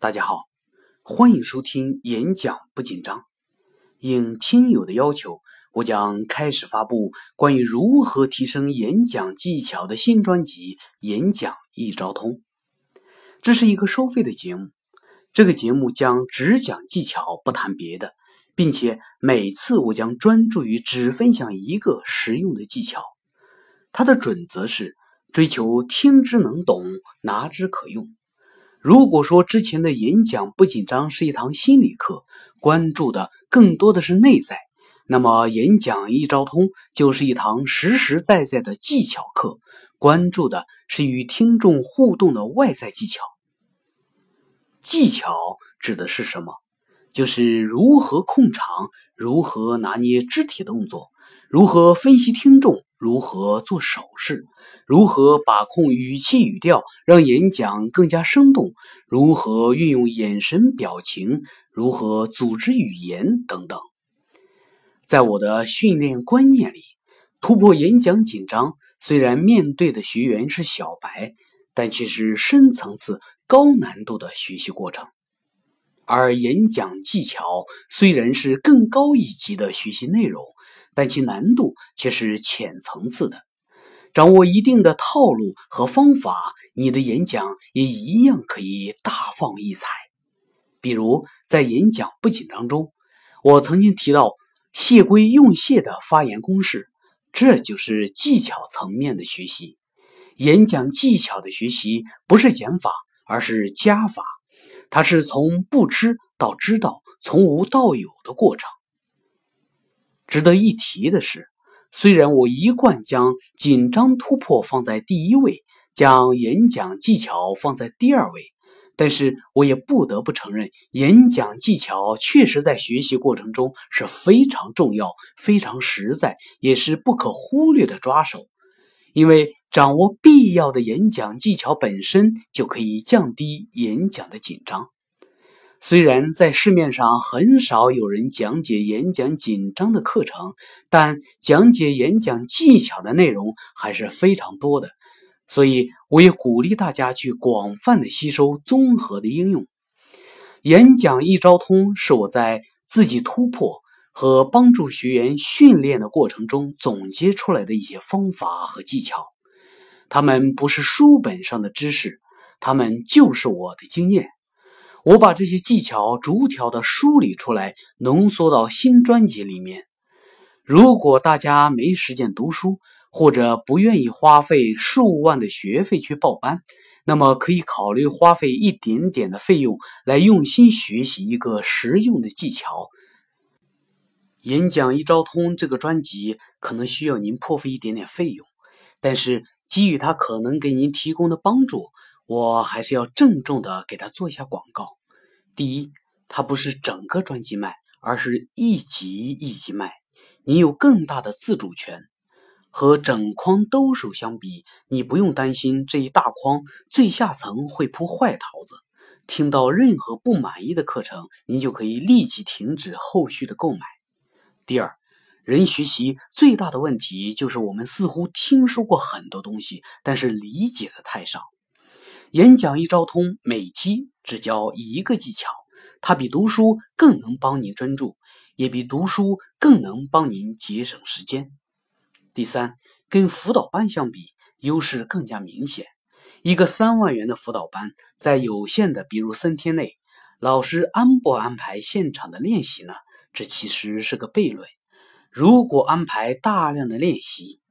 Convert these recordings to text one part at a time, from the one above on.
大家好，欢迎收听演讲不紧张。应听友的要求，我将开始发布关于如何提升演讲技巧的新专辑《演讲一招通》。这是一个收费的节目，这个节目将只讲技巧，不谈别的，并且每次我将专注于只分享一个实用的技巧。它的准则是追求听之能懂，拿之可用。如果说之前的演讲不紧张是一堂心理课，关注的更多的是内在，那么演讲一招通就是一堂实实在在的技巧课，关注的是与听众互动的外在技巧。技巧指的是什么？就是如何控场，如何拿捏肢体动作，如何分析听众。如何做手势？如何把控语气语调，让演讲更加生动？如何运用眼神表情？如何组织语言等等？在我的训练观念里，突破演讲紧张，虽然面对的学员是小白，但却是深层次、高难度的学习过程；而演讲技巧虽然是更高一级的学习内容。但其难度却是浅层次的，掌握一定的套路和方法，你的演讲也一样可以大放异彩。比如在演讲不紧张中，我曾经提到谢归用谢的发言公式，这就是技巧层面的学习。演讲技巧的学习不是减法，而是加法，它是从不知到知道，从无到有的过程。值得一提的是，虽然我一贯将紧张突破放在第一位，将演讲技巧放在第二位，但是我也不得不承认，演讲技巧确实在学习过程中是非常重要、非常实在，也是不可忽略的抓手。因为掌握必要的演讲技巧本身就可以降低演讲的紧张。虽然在市面上很少有人讲解演讲紧张的课程，但讲解演讲技巧的内容还是非常多的，所以我也鼓励大家去广泛的吸收、综合的应用。演讲一招通是我在自己突破和帮助学员训练的过程中总结出来的一些方法和技巧，他们不是书本上的知识，他们就是我的经验。我把这些技巧逐条的梳理出来，浓缩到新专辑里面。如果大家没时间读书，或者不愿意花费数万的学费去报班，那么可以考虑花费一点点的费用来用心学习一个实用的技巧。演讲一招通这个专辑可能需要您破费一点点费用，但是基于它可能给您提供的帮助，我还是要郑重的给他做一下广告。第一，它不是整个专辑卖，而是一集一集卖，你有更大的自主权。和整筐兜售相比，你不用担心这一大筐最下层会铺坏桃子。听到任何不满意的课程，您就可以立即停止后续的购买。第二，人学习最大的问题就是我们似乎听说过很多东西，但是理解的太少。演讲一招通，每期只教一个技巧，它比读书更能帮您专注，也比读书更能帮您节省时间。第三，跟辅导班相比，优势更加明显。一个三万元的辅导班，在有限的，比如三天内，老师安不安排现场的练习呢？这其实是个悖论。如果安排大量的练习，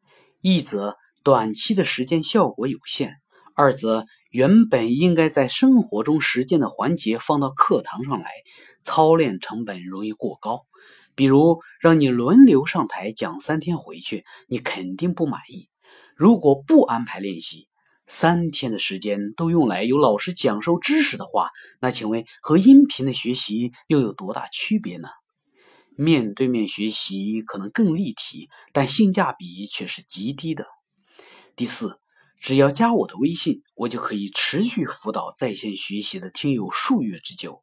一则短期的时间效果有限，二则。原本应该在生活中实践的环节放到课堂上来，操练成本容易过高。比如让你轮流上台讲三天回去，你肯定不满意。如果不安排练习，三天的时间都用来有老师讲授知识的话，那请问和音频的学习又有多大区别呢？面对面学习可能更立体，但性价比却是极低的。第四。只要加我的微信，我就可以持续辅导在线学习的听友数月之久。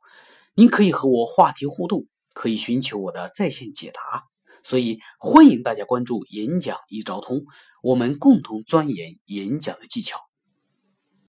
您可以和我话题互动，可以寻求我的在线解答。所以欢迎大家关注“演讲一招通”，我们共同钻研演讲的技巧。